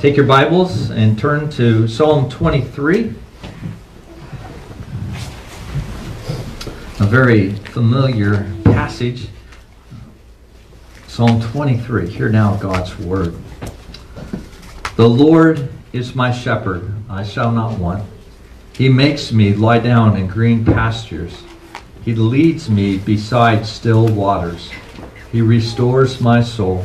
Take your Bibles and turn to Psalm 23. A very familiar passage. Psalm 23. Hear now God's word. The Lord is my shepherd, I shall not want. He makes me lie down in green pastures. He leads me beside still waters. He restores my soul.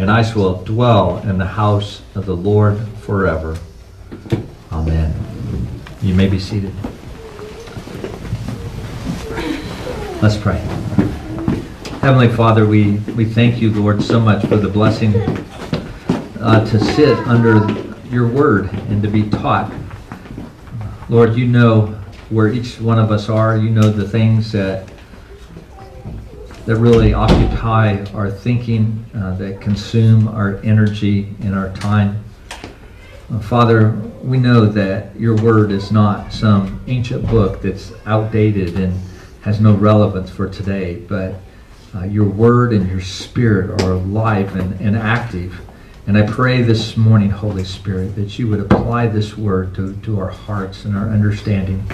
and I shall dwell in the house of the Lord forever. Amen. You may be seated. Let's pray. Heavenly Father, we, we thank you, Lord, so much for the blessing uh, to sit under your word and to be taught. Lord, you know where each one of us are. You know the things that that really occupy our thinking, uh, that consume our energy and our time. Uh, Father, we know that your word is not some ancient book that's outdated and has no relevance for today, but uh, your word and your spirit are alive and, and active. And I pray this morning, Holy Spirit, that you would apply this word to, to our hearts and our understanding,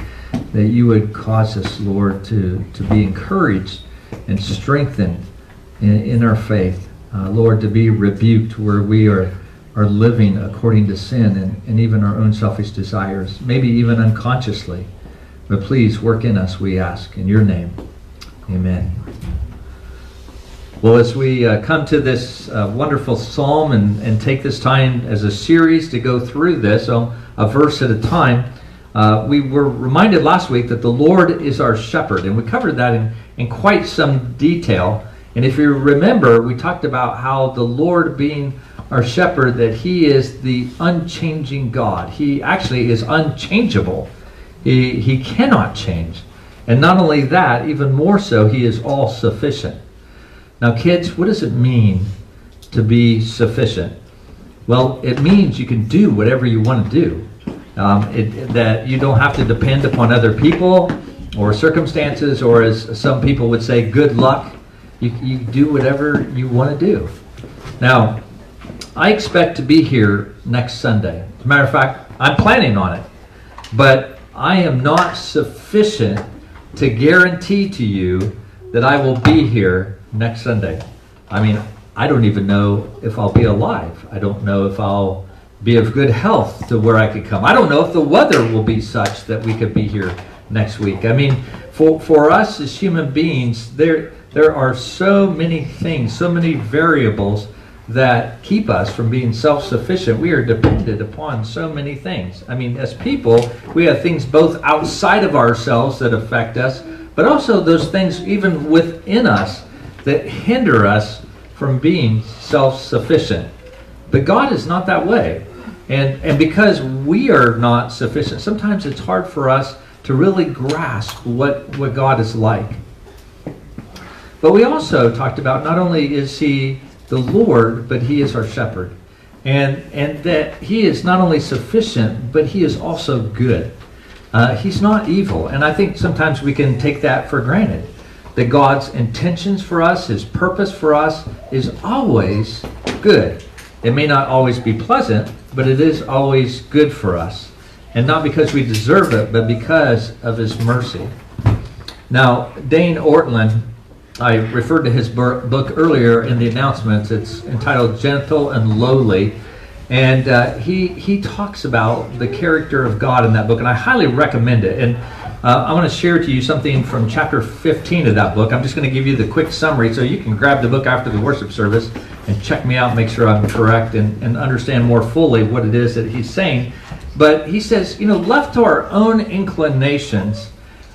that you would cause us, Lord, to, to be encouraged and strengthened in, in our faith. Uh, Lord, to be rebuked where we are, are living according to sin and, and even our own selfish desires, maybe even unconsciously. But please work in us, we ask. In your name, amen. Well, as we uh, come to this uh, wonderful psalm and, and take this time as a series to go through this, so a verse at a time, uh, we were reminded last week that the Lord is our shepherd, and we covered that in in quite some detail. And if you remember, we talked about how the Lord being our shepherd, that he is the unchanging God. He actually is unchangeable. He, he cannot change. And not only that, even more so, he is all sufficient. Now, kids, what does it mean to be sufficient? Well, it means you can do whatever you want to do. Um, it, that you don't have to depend upon other people or circumstances, or as some people would say, good luck. You, you do whatever you want to do. Now, I expect to be here next Sunday. As a matter of fact, I'm planning on it. But I am not sufficient to guarantee to you that I will be here next Sunday. I mean, I don't even know if I'll be alive. I don't know if I'll be of good health to where I could come. I don't know if the weather will be such that we could be here next week. I mean, for, for us as human beings, there, there are so many things, so many variables that keep us from being self sufficient. We are dependent upon so many things. I mean, as people, we have things both outside of ourselves that affect us, but also those things even within us that hinder us from being self sufficient. But God is not that way. And, and because we are not sufficient, sometimes it's hard for us to really grasp what, what God is like. But we also talked about not only is he the Lord, but he is our shepherd. And, and that he is not only sufficient, but he is also good. Uh, he's not evil. And I think sometimes we can take that for granted. That God's intentions for us, his purpose for us, is always good. It may not always be pleasant, but it is always good for us and not because we deserve it, but because of his mercy. Now, Dane Ortlund, I referred to his book earlier in the announcements. It's entitled Gentle and Lowly. And uh, he, he talks about the character of God in that book, and I highly recommend it. And uh, I want to share to you something from chapter 15 of that book. I'm just going to give you the quick summary so you can grab the book after the worship service and check me out, make sure I'm correct, and, and understand more fully what it is that he's saying. But he says, you know, left to our own inclinations,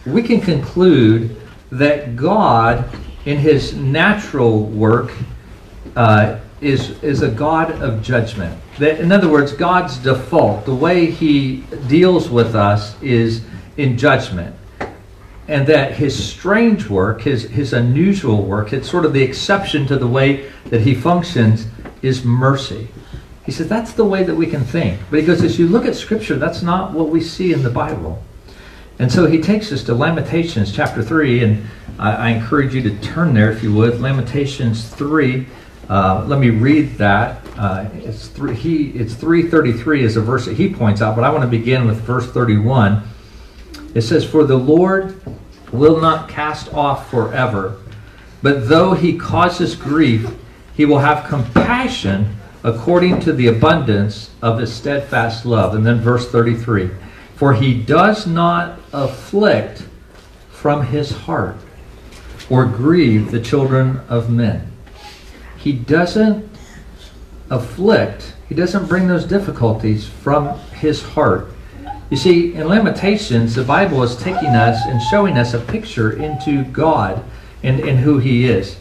we can conclude that God, in his natural work, uh, is, is a God of judgment. That, in other words, God's default, the way he deals with us is in judgment. And that his strange work, his, his unusual work, it's sort of the exception to the way that he functions, is mercy. He says that's the way that we can think. But he goes, as you look at Scripture, that's not what we see in the Bible. And so he takes us to Lamentations chapter 3, and I, I encourage you to turn there if you would. Lamentations 3. Uh, let me read that. Uh, it's three. He it's 333 is a verse that he points out, but I want to begin with verse 31. It says, "For the Lord will not cast off forever, but though he causes grief, he will have compassion according to the abundance of his steadfast love." And then verse 33. For he does not afflict from his heart or grieve the children of men. He doesn't afflict, he doesn't bring those difficulties from his heart. You see, in Lamentations, the Bible is taking us and showing us a picture into God and, and who he is.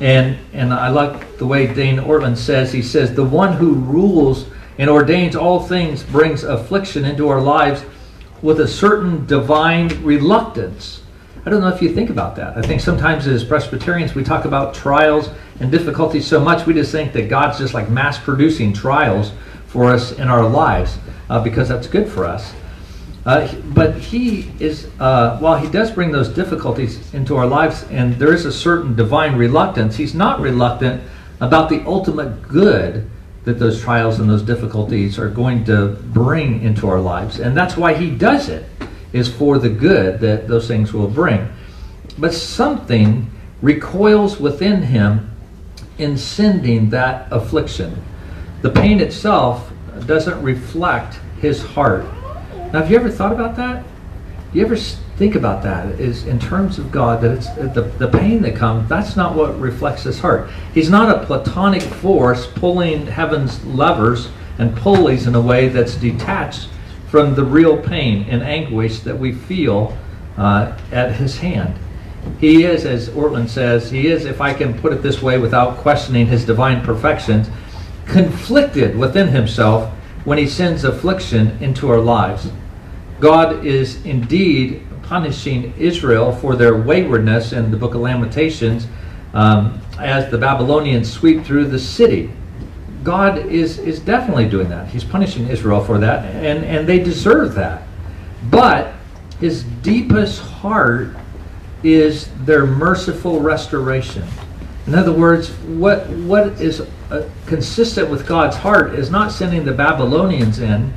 And, and I like the way Dane Ortlund says, he says, the one who rules and ordains all things brings affliction into our lives with a certain divine reluctance. I don't know if you think about that. I think sometimes as Presbyterians we talk about trials and difficulties so much we just think that God's just like mass producing trials for us in our lives uh, because that's good for us. Uh, but he is, uh, while he does bring those difficulties into our lives, and there is a certain divine reluctance, he's not reluctant about the ultimate good that those trials and those difficulties are going to bring into our lives. And that's why he does it, is for the good that those things will bring. But something recoils within him in sending that affliction. The pain itself doesn't reflect his heart. Now, have you ever thought about that? Do You ever think about that? Is in terms of God that it's the, the pain that comes that's not what reflects his heart. He's not a platonic force pulling heaven's levers and pulleys in a way that's detached from the real pain and anguish that we feel uh, at his hand. He is as Ortlund says he is if i can put it this way without questioning his divine perfections conflicted within himself when he sends affliction into our lives god is indeed punishing Israel for their waywardness in the book of Lamentations um, as the Babylonians sweep through the city. God is, is definitely doing that. He's punishing Israel for that, and, and they deserve that. But his deepest heart is their merciful restoration. In other words, what, what is uh, consistent with God's heart is not sending the Babylonians in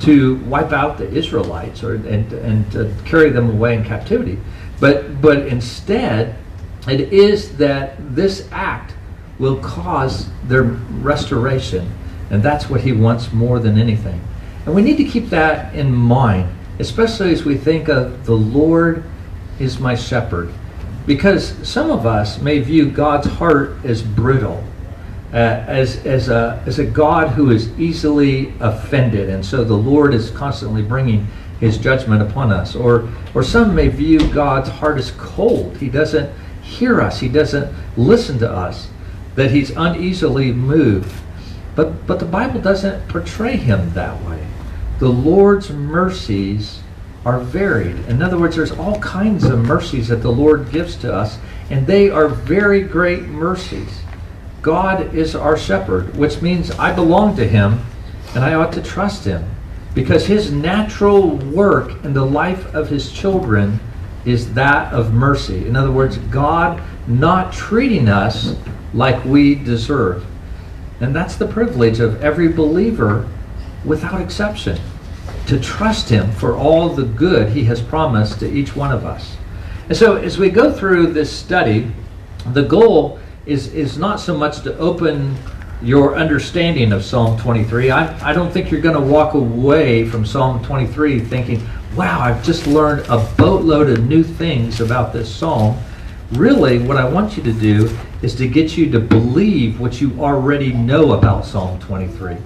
to wipe out the Israelites or and and to carry them away in captivity. But but instead, it is that this act will cause their restoration, and that's what he wants more than anything. And we need to keep that in mind, especially as we think of the Lord is my shepherd, because some of us may view God's heart as brittle uh, as, as, a, as a God who is easily offended. And so the Lord is constantly bringing his judgment upon us. Or, or some may view God's heart as cold. He doesn't hear us, he doesn't listen to us, that he's uneasily moved. But, but the Bible doesn't portray him that way. The Lord's mercies are varied. In other words, there's all kinds of mercies that the Lord gives to us, and they are very great mercies. God is our shepherd, which means I belong to him and I ought to trust him because his natural work in the life of his children is that of mercy. In other words, God not treating us like we deserve. And that's the privilege of every believer without exception to trust him for all the good he has promised to each one of us. And so as we go through this study, the goal is, is not so much to open your understanding of Psalm 23. I, I don't think you're going to walk away from Psalm 23 thinking, wow, I've just learned a boatload of new things about this psalm. Really, what I want you to do is to get you to believe what you already know about Psalm 23,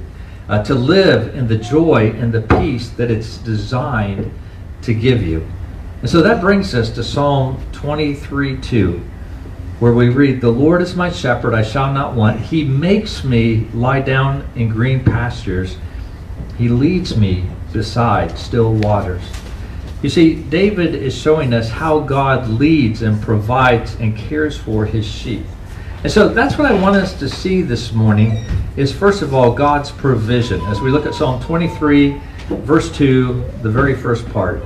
uh, to live in the joy and the peace that it's designed to give you. And so that brings us to Psalm 23 2 where we read, The Lord is my shepherd, I shall not want. He makes me lie down in green pastures. He leads me beside still waters. You see, David is showing us how God leads and provides and cares for his sheep. And so that's what I want us to see this morning is first of all God's provision. As we look at Psalm 23, verse 2, the very first part.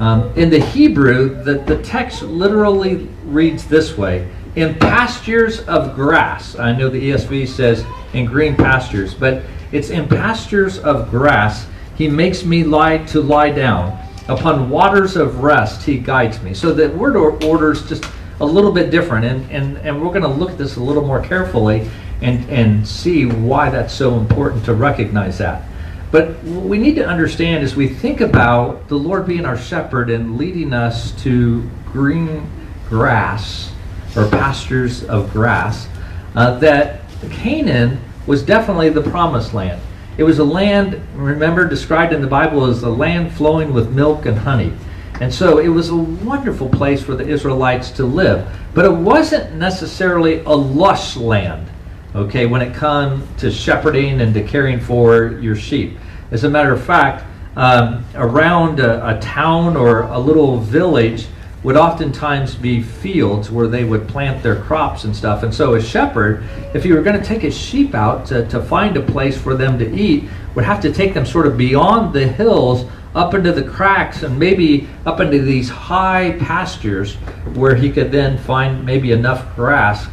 Um, in the Hebrew, the, the text literally reads this way in pastures of grass. I know the ESV says in green pastures, but it's in pastures of grass. He makes me lie to lie down. Upon waters of rest, he guides me. So the word order is just a little bit different, and, and, and we're going to look at this a little more carefully and, and see why that's so important to recognize that. But what we need to understand as we think about the Lord being our shepherd and leading us to green grass or pastures of grass, uh, that Canaan was definitely the promised land. It was a land, remember, described in the Bible as a land flowing with milk and honey. And so it was a wonderful place for the Israelites to live. But it wasn't necessarily a lush land, okay, when it come to shepherding and to caring for your sheep. As a matter of fact, um, around a, a town or a little village, would oftentimes be fields where they would plant their crops and stuff. And so a shepherd, if you were going to take his sheep out to, to find a place for them to eat, would have to take them sort of beyond the hills up into the cracks and maybe up into these high pastures where he could then find maybe enough grass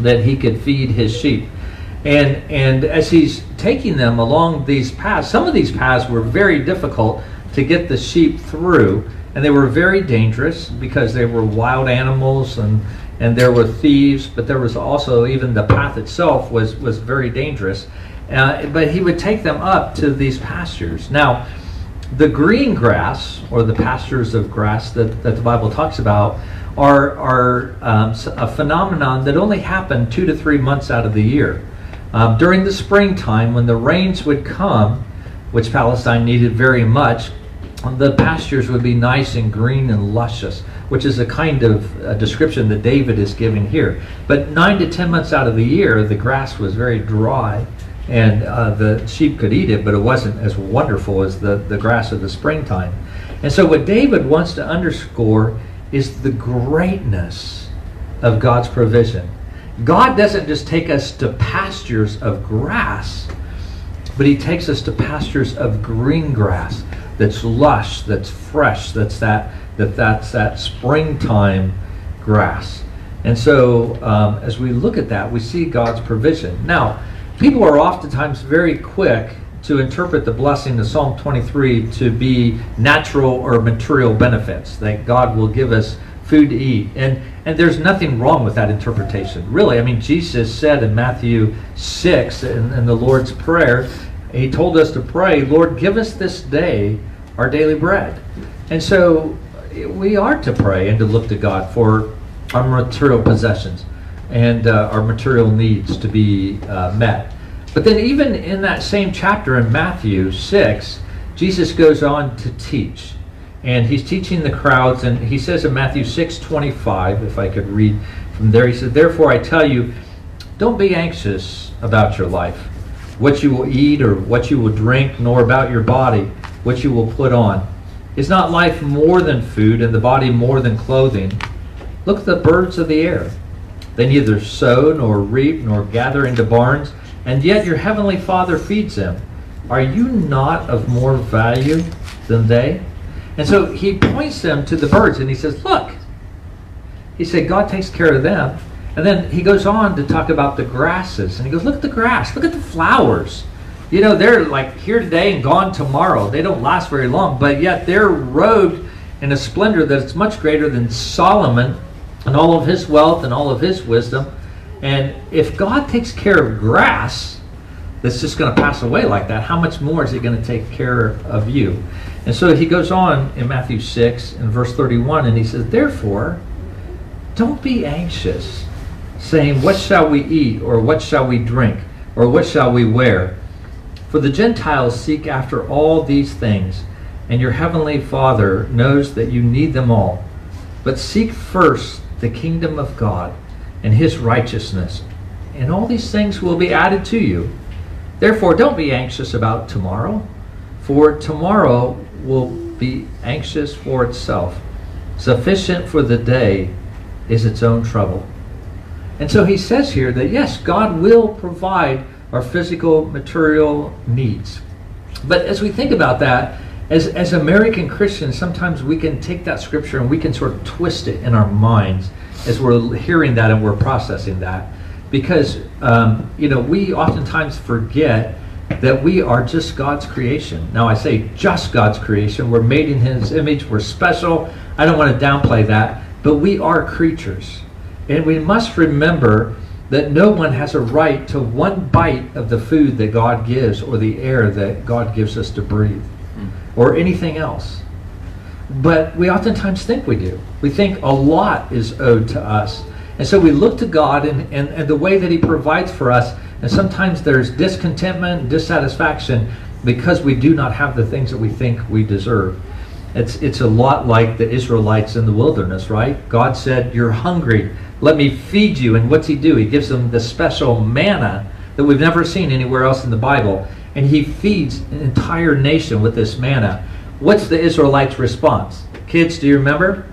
that he could feed his sheep. And and as he's taking them along these paths, some of these paths were very difficult to get the sheep through and they were very dangerous because they were wild animals and and there were thieves, but there was also even the path itself was was very dangerous. Uh, but he would take them up to these pastures. Now, the green grass or the pastures of grass that, that the Bible talks about are are um, a phenomenon that only happened two to three months out of the year. Um, during the springtime, when the rains would come, which Palestine needed very much, the pastures would be nice and green and luscious, which is a kind of a description that David is giving here. But nine to ten months out of the year, the grass was very dry, and uh, the sheep could eat it, but it wasn't as wonderful as the, the grass of the springtime. And so, what David wants to underscore is the greatness of God's provision. God doesn't just take us to pastures of grass, but He takes us to pastures of green grass that's lush, that's fresh, that's that that that's that springtime grass. And so, um, as we look at that, we see God's provision. Now, people are oftentimes very quick to interpret the blessing of Psalm 23 to be natural or material benefits that God will give us food to eat. And and there's nothing wrong with that interpretation. Really, I mean, Jesus said in Matthew 6 in, in the Lord's Prayer he told us to pray, Lord, give us this day our daily bread. And so we are to pray and to look to God for our material possessions and uh, our material needs to be uh, met. But then, even in that same chapter in Matthew 6, Jesus goes on to teach. And he's teaching the crowds, and he says in Matthew 6 25, if I could read from there, he said, Therefore I tell you, don't be anxious about your life what you will eat or what you will drink, nor about your body, what you will put on. Is not life more than food, and the body more than clothing? Look at the birds of the air. They neither sow nor reap nor gather into barns, and yet your heavenly Father feeds them. Are you not of more value than they? And so he points them to the birds and he says, Look. He said, God takes care of them. And then he goes on to talk about the grasses. And he goes, Look at the grass, look at the flowers. You know, they're like here today and gone tomorrow. They don't last very long, but yet they're robed in a splendor that's much greater than Solomon and all of his wealth and all of his wisdom. And if God takes care of grass that's just going to pass away like that, how much more is he going to take care of you? And so he goes on in Matthew 6 and verse 31 and he says, Therefore, don't be anxious saying, What shall we eat, or what shall we drink, or what shall we wear? For the Gentiles seek after all these things, and your heavenly Father knows that you need them all. But seek first the kingdom of God and his righteousness, and all these things will be added to you. Therefore, don't be anxious about tomorrow, for tomorrow will be anxious for itself. Sufficient for the day is its own trouble. And so he says here that yes, God will provide our physical, material needs. But as we think about that, as, as American Christians, sometimes we can take that scripture and we can sort of twist it in our minds as we're hearing that and we're processing that. Because, um, you know, we oftentimes forget that we are just God's creation. Now, I say just God's creation. We're made in His image. We're special. I don't want to downplay that. But we are creatures. And we must remember that no one has a right to one bite of the food that God gives or the air that God gives us to breathe or anything else. But we oftentimes think we do. We think a lot is owed to us. And so we look to God and, and, and the way that He provides for us. And sometimes there's discontentment, dissatisfaction because we do not have the things that we think we deserve. It's, it's a lot like the Israelites in the wilderness, right? God said, You're hungry. Let me feed you. And what's He do? He gives them the special manna that we've never seen anywhere else in the Bible. And He feeds an entire nation with this manna. What's the Israelites' response? Kids, do you remember?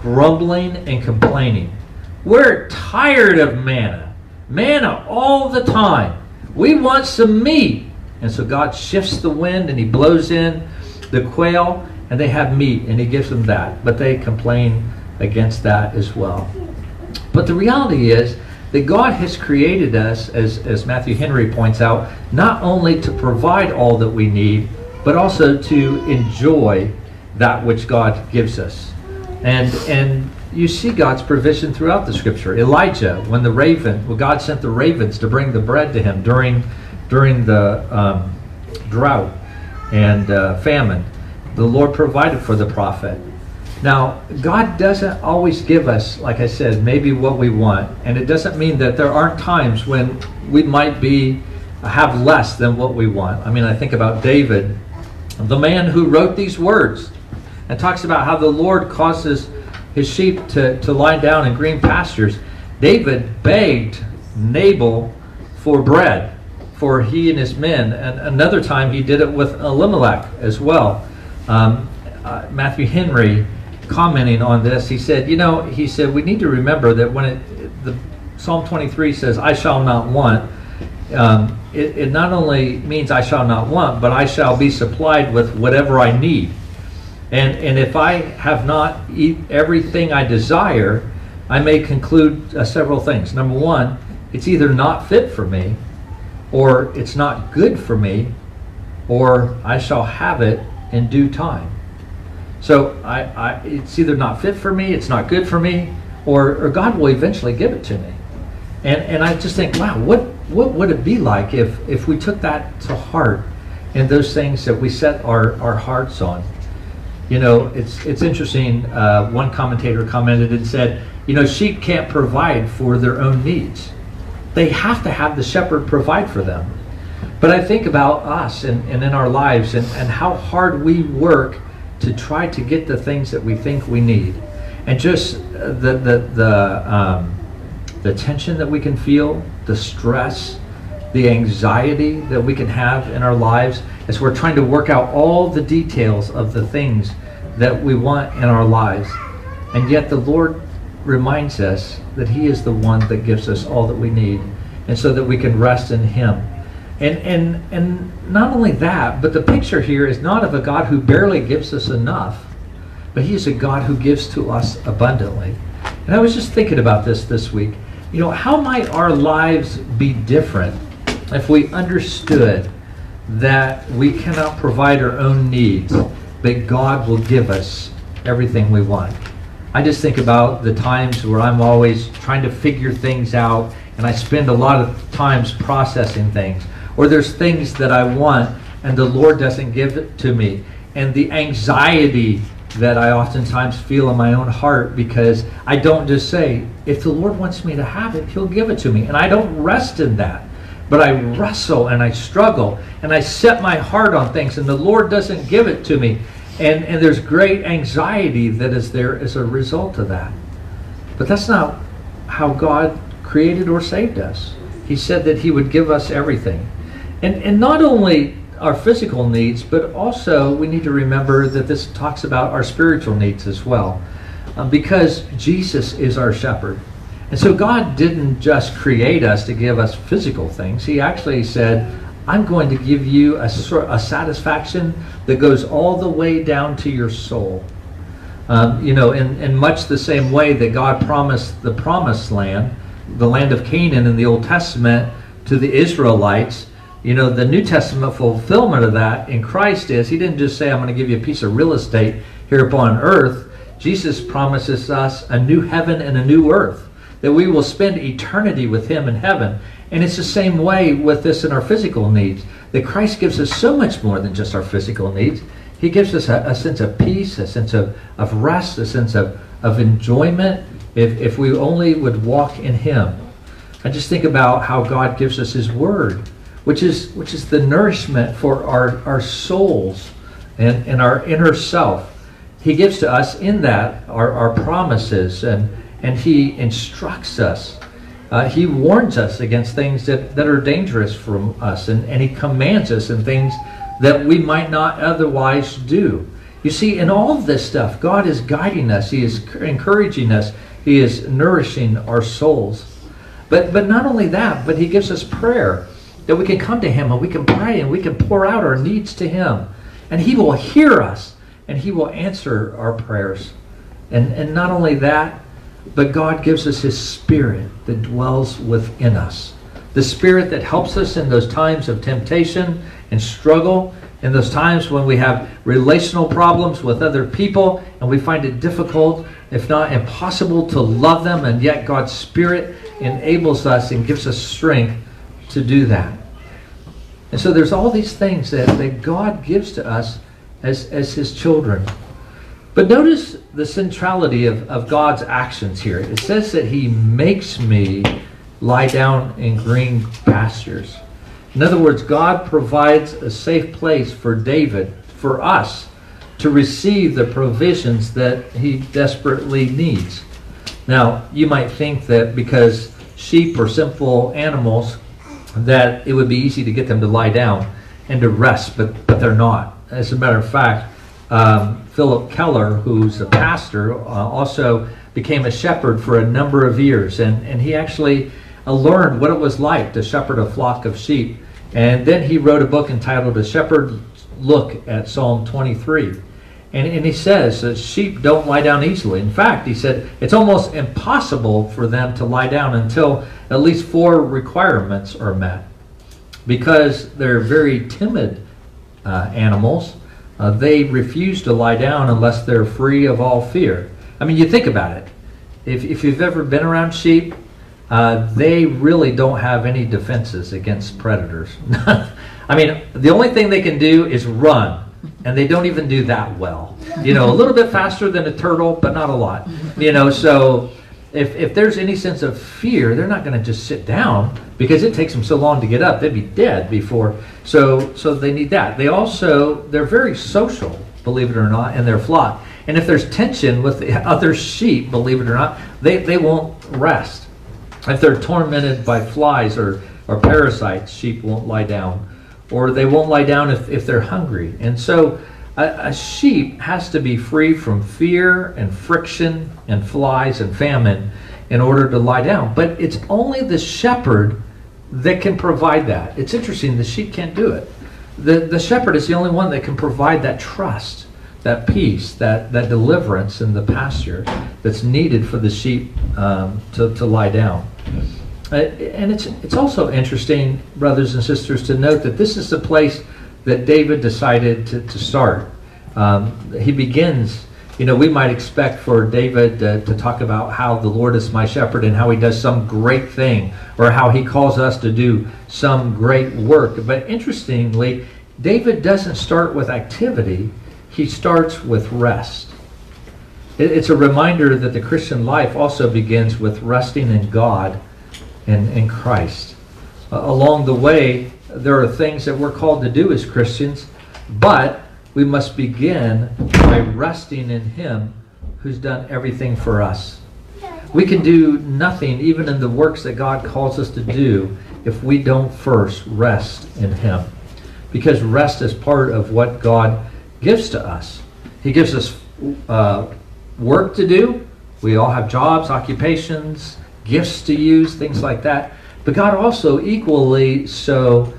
Grumbling and complaining. We're tired of manna. Manna all the time. We want some meat. And so God shifts the wind and He blows in the quail and they have meat and He gives them that. But they complain against that as well. But the reality is that God has created us, as, as Matthew Henry points out, not only to provide all that we need, but also to enjoy that which God gives us. And, and you see God's provision throughout the scripture. Elijah, when the raven, well, God sent the ravens to bring the bread to him during, during the um, drought and uh, famine, the Lord provided for the prophet. Now, God doesn't always give us, like I said, maybe what we want. And it doesn't mean that there aren't times when we might be have less than what we want. I mean, I think about David, the man who wrote these words, and talks about how the Lord causes his sheep to, to lie down in green pastures. David begged Nabal for bread for he and his men. And another time he did it with Elimelech as well. Um, uh, Matthew Henry commenting on this, he said, you know, he said, we need to remember that when it, the Psalm 23 says, I shall not want, um, it, it not only means I shall not want, but I shall be supplied with whatever I need. And, and if I have not eat everything I desire, I may conclude uh, several things. Number one, it's either not fit for me, or it's not good for me, or I shall have it in due time. So I, I, it's either not fit for me, it's not good for me, or, or God will eventually give it to me. And, and I just think, wow, what, what would it be like if, if we took that to heart and those things that we set our, our hearts on? You know, it's, it's interesting. Uh, one commentator commented and said, you know, sheep can't provide for their own needs. They have to have the shepherd provide for them. But I think about us and, and in our lives and, and how hard we work to try to get the things that we think we need. And just the, the, the, um, the tension that we can feel, the stress, the anxiety that we can have in our lives as we're trying to work out all the details of the things that we want in our lives. And yet the Lord reminds us that He is the one that gives us all that we need, and so that we can rest in Him. And, and, and not only that, but the picture here is not of a God who barely gives us enough, but He is a God who gives to us abundantly. And I was just thinking about this this week. You know, how might our lives be different if we understood that we cannot provide our own needs, but God will give us everything we want? I just think about the times where I'm always trying to figure things out and I spend a lot of times processing things or there's things that I want and the Lord doesn't give it to me. And the anxiety that I oftentimes feel in my own heart because I don't just say, if the Lord wants me to have it, He'll give it to me. And I don't rest in that. But I wrestle and I struggle and I set my heart on things and the Lord doesn't give it to me. And, and there's great anxiety that is there as a result of that. But that's not how God created or saved us. He said that He would give us everything. And, and not only our physical needs, but also we need to remember that this talks about our spiritual needs as well. Um, because Jesus is our shepherd. And so God didn't just create us to give us physical things. He actually said, I'm going to give you a, a satisfaction that goes all the way down to your soul. Um, you know, in, in much the same way that God promised the promised land, the land of Canaan in the Old Testament to the Israelites, you know, the New Testament fulfillment of that in Christ is He didn't just say, I'm going to give you a piece of real estate here upon earth. Jesus promises us a new heaven and a new earth, that we will spend eternity with Him in heaven. And it's the same way with this in our physical needs, that Christ gives us so much more than just our physical needs. He gives us a, a sense of peace, a sense of, of rest, a sense of, of enjoyment, if, if we only would walk in Him. I just think about how God gives us His Word which is which is the nourishment for our, our souls and, and our inner self. He gives to us in that our, our promises and and he instructs us. Uh, he warns us against things that, that are dangerous from us and, and he commands us in things that we might not otherwise do. You see, in all of this stuff, God is guiding us, He is encouraging us, He is nourishing our souls. But but not only that, but He gives us prayer that we can come to Him and we can pray and we can pour out our needs to Him. And He will hear us and He will answer our prayers. And, and not only that, but God gives us His Spirit that dwells within us. The Spirit that helps us in those times of temptation and struggle, in those times when we have relational problems with other people and we find it difficult, if not impossible, to love them, and yet God's Spirit enables us and gives us strength to do that. And so there's all these things that, that God gives to us as, as his children. But notice the centrality of, of God's actions here. It says that he makes me lie down in green pastures. In other words, God provides a safe place for David, for us, to receive the provisions that he desperately needs. Now, you might think that because sheep or simple animals that it would be easy to get them to lie down and to rest, but, but they're not. As a matter of fact, um, Phillip Keller, who's a pastor, uh, also became a shepherd for a number of years, and, and he actually uh, learned what it was like to shepherd a flock of sheep. And then he wrote a book entitled A Shepherd Look at Psalm 23. And, and he says that sheep don't lie down easily. In fact, he said it's almost impossible for them to lie down until at least four requirements are met. Because they're very timid uh, animals, uh, they refuse to lie down unless they're free of all fear. I mean, you think about it. If, if you've ever been around sheep, uh, they really don't have any defenses against predators. I mean, the only thing they can do is run and they don't even do that well. You know, a little bit faster than a turtle, but not a lot. You know, so if, if there's any sense of fear, they're not going to just sit down because it takes them so long to get up. They'd be dead before. So so they need that. They also they're very social, believe it or not, in their flock. And if there's tension with the other sheep, believe it or not, they, they won't rest. If they're tormented by flies or, or parasites, sheep won't lie down or they won't lie down if, if they're hungry. And so a, a, sheep has to be free from fear and friction and flies and famine in order to lie down. But it's only the shepherd that can provide that. It's interesting, the sheep can't do it. The, the shepherd is the only one that can provide that trust, that peace, that, that deliverance in the pasture that's needed for the sheep um, to, to lie down. Uh, and it's it's also interesting, brothers and sisters, to note that this is the place that David decided to, to start. Um, he begins, you know, we might expect for David uh, to talk about how the Lord is my shepherd and how he does some great thing or how he calls us to do some great work. But interestingly, David doesn't start with activity, he starts with rest. It's a reminder that the Christian life also begins with resting in God in, in Christ. Uh, along the way, there are things that we're called to do as Christians, but we must begin by resting in Him who's done everything for us. We can do nothing, even in the works that God calls us to do, if we don't first rest in Him. Because rest is part of what God gives to us. He gives us uh, work to do. We all have jobs, occupations, gifts to use, things like that. But God also, equally so,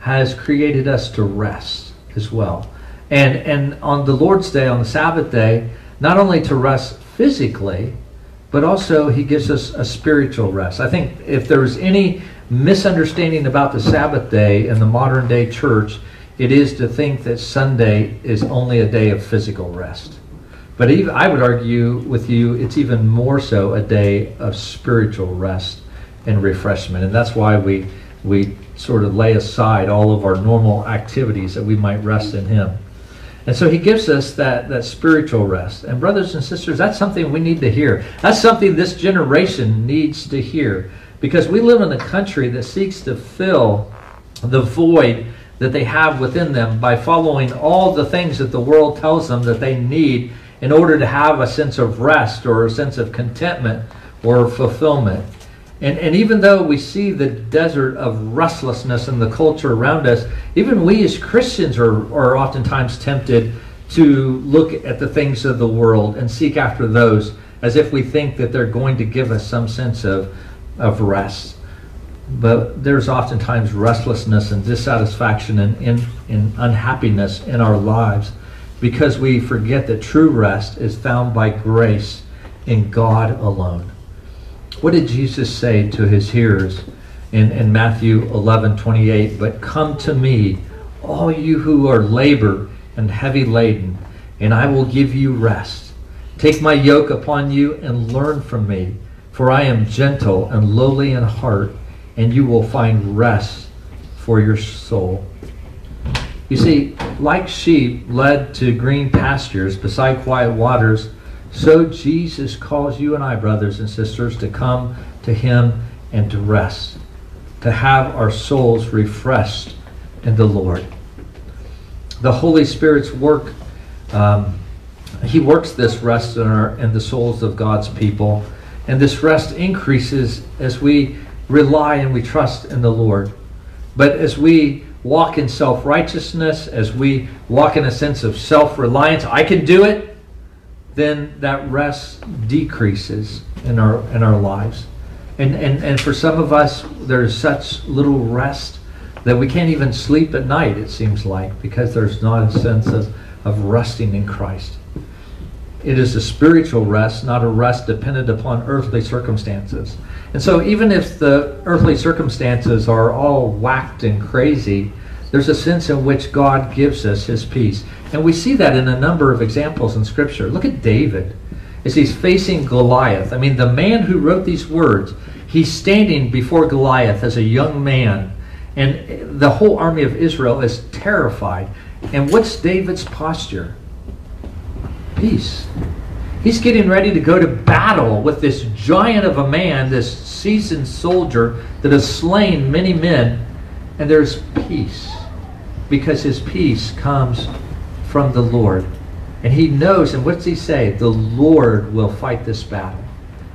has created us to rest as well. And, and on the Lord's Day, on the Sabbath day, not only to rest physically, but also He gives us a spiritual rest. I think if there's any misunderstanding about the Sabbath day in the modern day church, it is to think that Sunday is only a day of physical rest. But even, I would argue with you, it's even more so a day of spiritual rest and refreshment. And that's why we, we sort of lay aside all of our normal activities that we might rest in Him. And so He gives us that, that spiritual rest. And, brothers and sisters, that's something we need to hear. That's something this generation needs to hear. Because we live in a country that seeks to fill the void that they have within them by following all the things that the world tells them that they need in order to have a sense of rest or a sense of contentment or fulfillment. And, and even though we see the desert of restlessness in the culture around us, even we as Christians are, are oftentimes tempted to look at the things of the world and seek after those as if we think that they're going to give us some sense of, of rest. But there's oftentimes restlessness and dissatisfaction and, and, and unhappiness in our lives because we forget that true rest is found by grace in God alone. What did Jesus say to his hearers in, in Matthew 11 28? But come to me, all you who are labor and heavy laden, and I will give you rest. Take my yoke upon you and learn from me, for I am gentle and lowly in heart, and you will find rest for your soul. You see, like sheep led to green pastures beside quiet waters, so Jesus calls you and I, brothers and sisters, to come to Him and to rest, to have our souls refreshed in the Lord. The Holy Spirit's work, um, He works this rest in, our, in the souls of God's people, and this rest increases as we rely and we trust in the Lord. But as we walk in self righteousness, as we walk in a sense of self reliance, I can do it, then that rest decreases in our in our lives. And, and, and for some of us, there's such little rest that we can't even sleep at night, it seems like, because there's not a sense of, of resting in Christ. It is a spiritual rest, not a rest dependent upon earthly circumstances. And so, even if the earthly circumstances are all whacked and crazy, there's a sense in which God gives us his peace. And we see that in a number of examples in Scripture. Look at David as he's facing Goliath. I mean, the man who wrote these words, he's standing before Goliath as a young man, and the whole army of Israel is terrified. And what's David's posture? Peace. He's getting ready to go to battle with this giant of a man, this seasoned soldier that has slain many men, and there's peace because his peace comes from the Lord. And he knows, and what's he say? The Lord will fight this battle.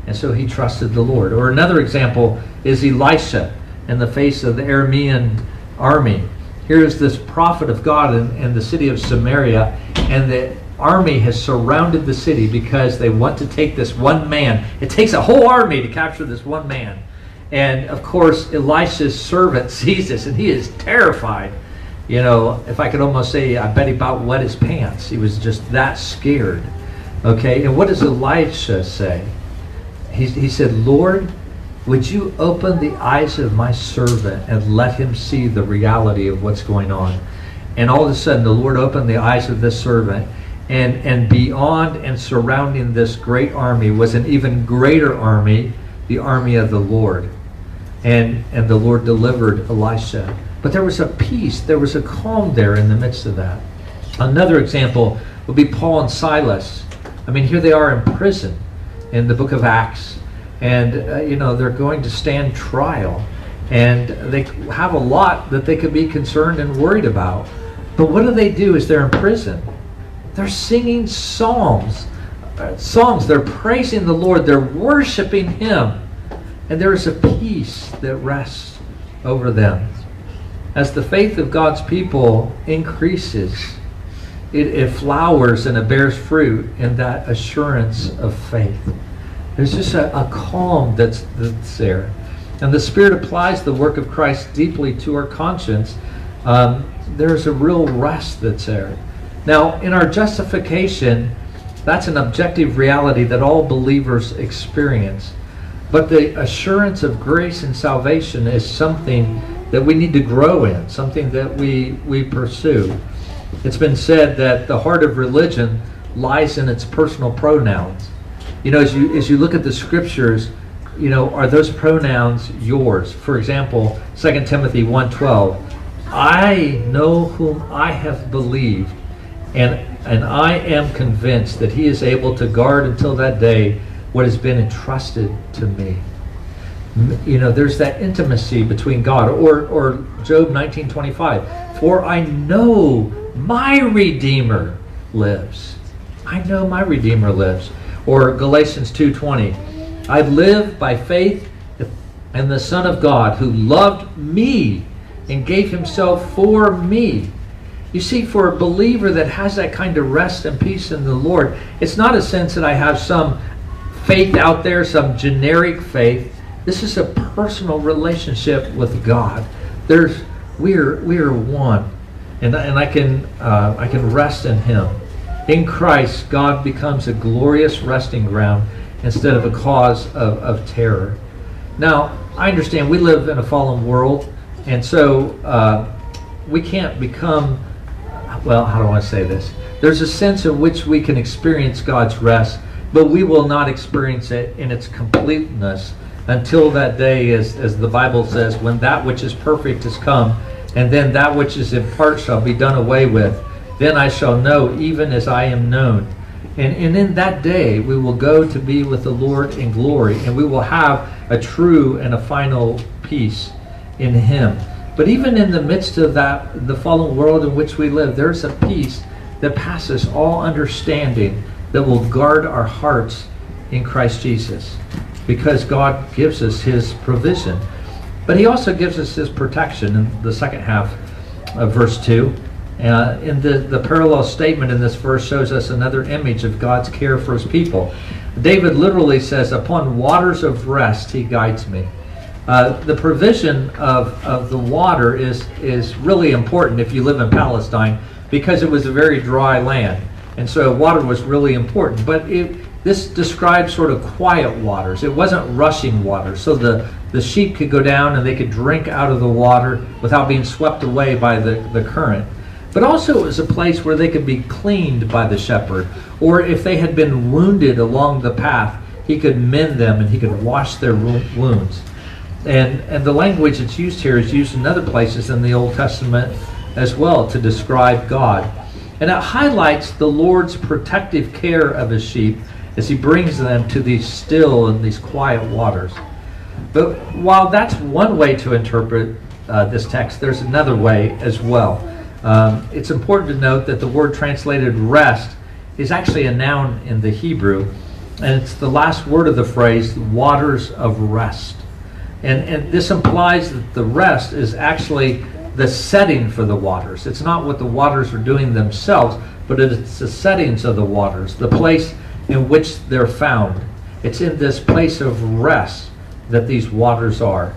And so he trusted the Lord. Or another example is Elisha in the face of the Aramean army. Here's this prophet of God in, in the city of Samaria, and the army has surrounded the city because they want to take this one man. It takes a whole army to capture this one man. And of course, Elisha's servant sees this and he is terrified. You know, if I could almost say, I bet he about wet his pants. He was just that scared. Okay, and what does Elisha say? He, he said, Lord, would you open the eyes of my servant and let him see the reality of what's going on? And all of a sudden, the Lord opened the eyes of this servant, and, and beyond and surrounding this great army was an even greater army, the army of the Lord. And, and the Lord delivered Elisha. But there was a peace, there was a calm there in the midst of that. Another example would be Paul and Silas. I mean, here they are in prison in the book of Acts. And, uh, you know, they're going to stand trial. And they have a lot that they could be concerned and worried about. But what do they do as they're in prison? They're singing psalms uh, songs. They're praising the Lord. They're worshiping Him. And there is a peace that rests over them. As the faith of God's people increases, it, it flowers and it bears fruit in that assurance of faith. There's just a, a calm that's, that's there. And the Spirit applies the work of Christ deeply to our conscience. Um, there's a real rest that's there. Now, in our justification, that's an objective reality that all believers experience. But the assurance of grace and salvation is something that we need to grow in, something that we, we pursue. It's been said that the heart of religion lies in its personal pronouns. You know, as you as you look at the scriptures, you know, are those pronouns yours? For example, 2 Timothy 1:12, I know whom I have believed, and and I am convinced that he is able to guard until that day what has been entrusted to me. You know, there's that intimacy between God. Or or Job 19:25, for I know my Redeemer lives. I know my Redeemer lives. Or Galatians 2:20, I live by faith in the Son of God who loved me and gave himself for me. You see, for a believer that has that kind of rest and peace in the Lord, it's not a sense that I have some faith out there, some generic faith. This is a personal relationship with God. There's we're we are one and, and I can uh, I can rest in Him. In Christ, God becomes a glorious resting ground instead of a cause of, of terror. Now, I understand we live in a fallen world, and so uh, we can't become. Well, how do I say this? There's a sense in which we can experience God's rest, but we will not experience it in its completeness until that day, as, as the Bible says, when that which is perfect has come and then that which is in part shall be done away with. Then I shall know, even as I am known. And, and in that day we will go to be with the Lord in glory, and we will have a true and a final peace in Him. But even in the midst of that, the fallen world in which we live, there's a peace that passes all understanding that will guard our hearts in Christ Jesus because God gives us His provision. But he also gives us his protection in the second half of verse 2. Uh, in the, the parallel statement in this verse shows us another image of God's care for his people. David literally says, Upon waters of rest he guides me. Uh, the provision of, of the water is, is really important if you live in Palestine because it was a very dry land. And so water was really important. But it, this describes sort of quiet waters. It wasn't rushing water. So the, the sheep could go down and they could drink out of the water without being swept away by the, the current. But also, it was a place where they could be cleaned by the shepherd. Or if they had been wounded along the path, he could mend them and he could wash their wounds. And, and the language that's used here is used in other places in the Old Testament as well to describe God. And it highlights the Lord's protective care of his sheep as he brings them to these still and these quiet waters. But while that's one way to interpret uh, this text, there's another way as well. Um, it's important to note that the word translated rest is actually a noun in the Hebrew, and it's the last word of the phrase, waters of rest. And, and this implies that the rest is actually the setting for the waters. It's not what the waters are doing themselves, but it's the settings of the waters, the place in which they're found. It's in this place of rest that these waters are.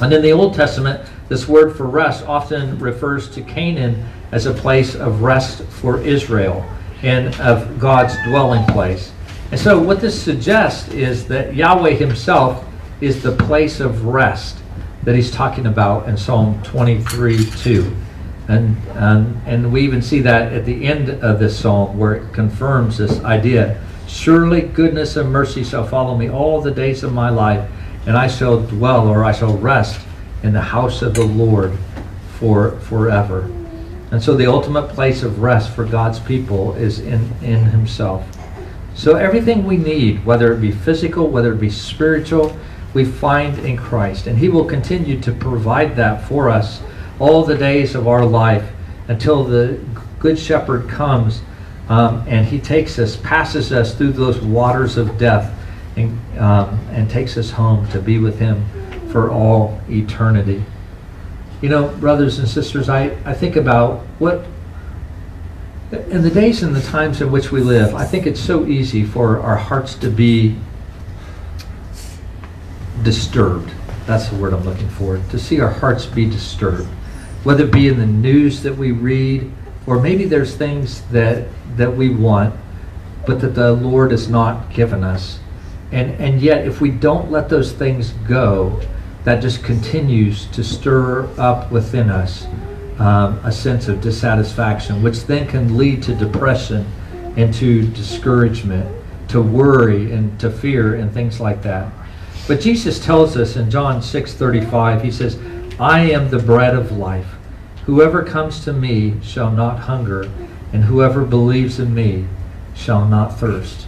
And in the Old Testament, this word for rest often refers to Canaan as a place of rest for Israel and of God's dwelling place. And so, what this suggests is that Yahweh Himself is the place of rest that He's talking about in Psalm 23 2. And, and, and we even see that at the end of this psalm where it confirms this idea. Surely goodness and mercy shall follow me all the days of my life and I shall dwell or I shall rest in the house of the Lord for forever. And so the ultimate place of rest for God's people is in, in Himself. So everything we need, whether it be physical, whether it be spiritual, we find in Christ. And He will continue to provide that for us all the days of our life until the Good Shepherd comes Um, and he takes us, passes us through those waters of death, and, um, and takes us home to be with him for all eternity. You know, brothers and sisters, I, I think about what, in the days and the times in which we live, I think it's so easy for our hearts to be disturbed. That's the word I'm looking for. To see our hearts be disturbed. Whether it be in the news that we read, or maybe there's things that, that we want, but that the Lord has not given us. And, and yet, if we don't let those things go, that just continues to stir up within us um, a sense of dissatisfaction, which then can lead to depression and to discouragement, to worry and to fear and things like that. But Jesus tells us in John 6:35, he says, "I am the bread of life. Whoever comes to me shall not hunger, and whoever believes in me shall not thirst."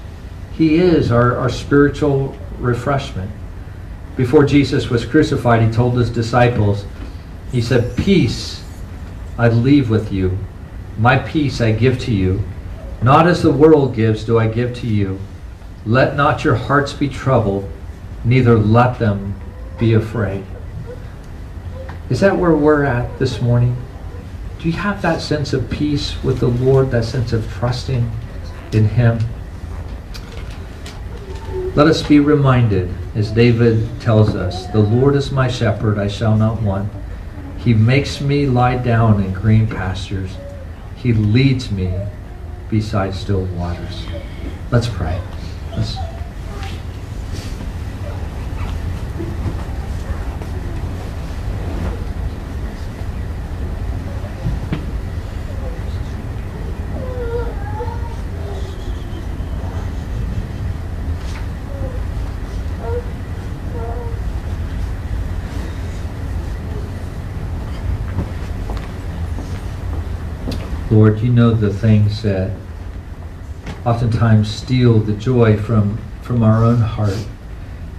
He is our, our spiritual refreshment. Before Jesus was crucified, he told his disciples, he said, "Peace I leave with you. My peace I give to you. Not as the world gives do I give to you. Let not your hearts be troubled, neither let them be afraid. Is that where we're at this morning? Do you have that sense of peace with the Lord, that sense of trusting in Him? Let us be reminded, as David tells us, the Lord is my shepherd, I shall not want. He makes me lie down in green pastures. He leads me beside still waters. Let's pray. Let's Lord, you know the things that oftentimes steal the joy from, from our own heart.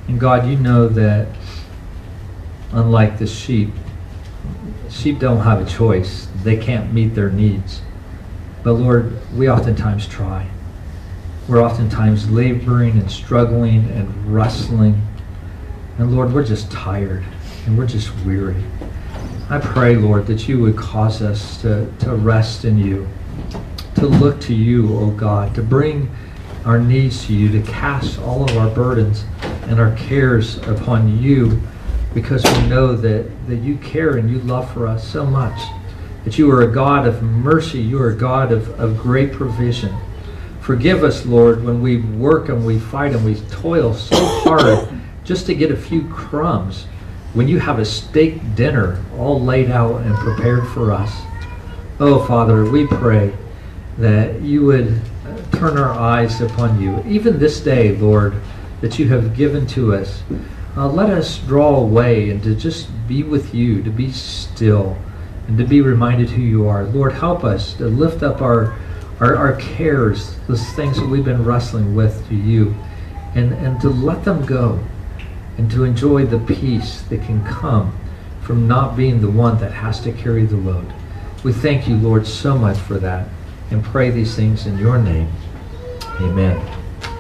And God, you know that unlike the sheep, sheep don't have a choice. They can't meet their needs. But Lord, we oftentimes try. We're oftentimes laboring and struggling and wrestling. And Lord, we're just tired and we're just weary. I pray, Lord, that you would cause us to, to rest in you, to look to you, O God, to bring our needs to you, to cast all of our burdens and our cares upon you, because we know that, that you care and you love for us so much. That you are a God of mercy, you are a God of, of great provision. Forgive us, Lord, when we work and we fight and we toil so hard just to get a few crumbs when you have a steak dinner all laid out and prepared for us. Oh, Father, we pray that you would turn our eyes upon you. Even this day, Lord, that you have given to us, uh, let us draw away and to just be with you, to be still, and to be reminded who you are. Lord, help us to lift up our, our, our cares, those things that we've been wrestling with to you, and, and to let them go and to enjoy the peace that can come from not being the one that has to carry the load. We thank you, Lord, so much for that and pray these things in your name. Amen.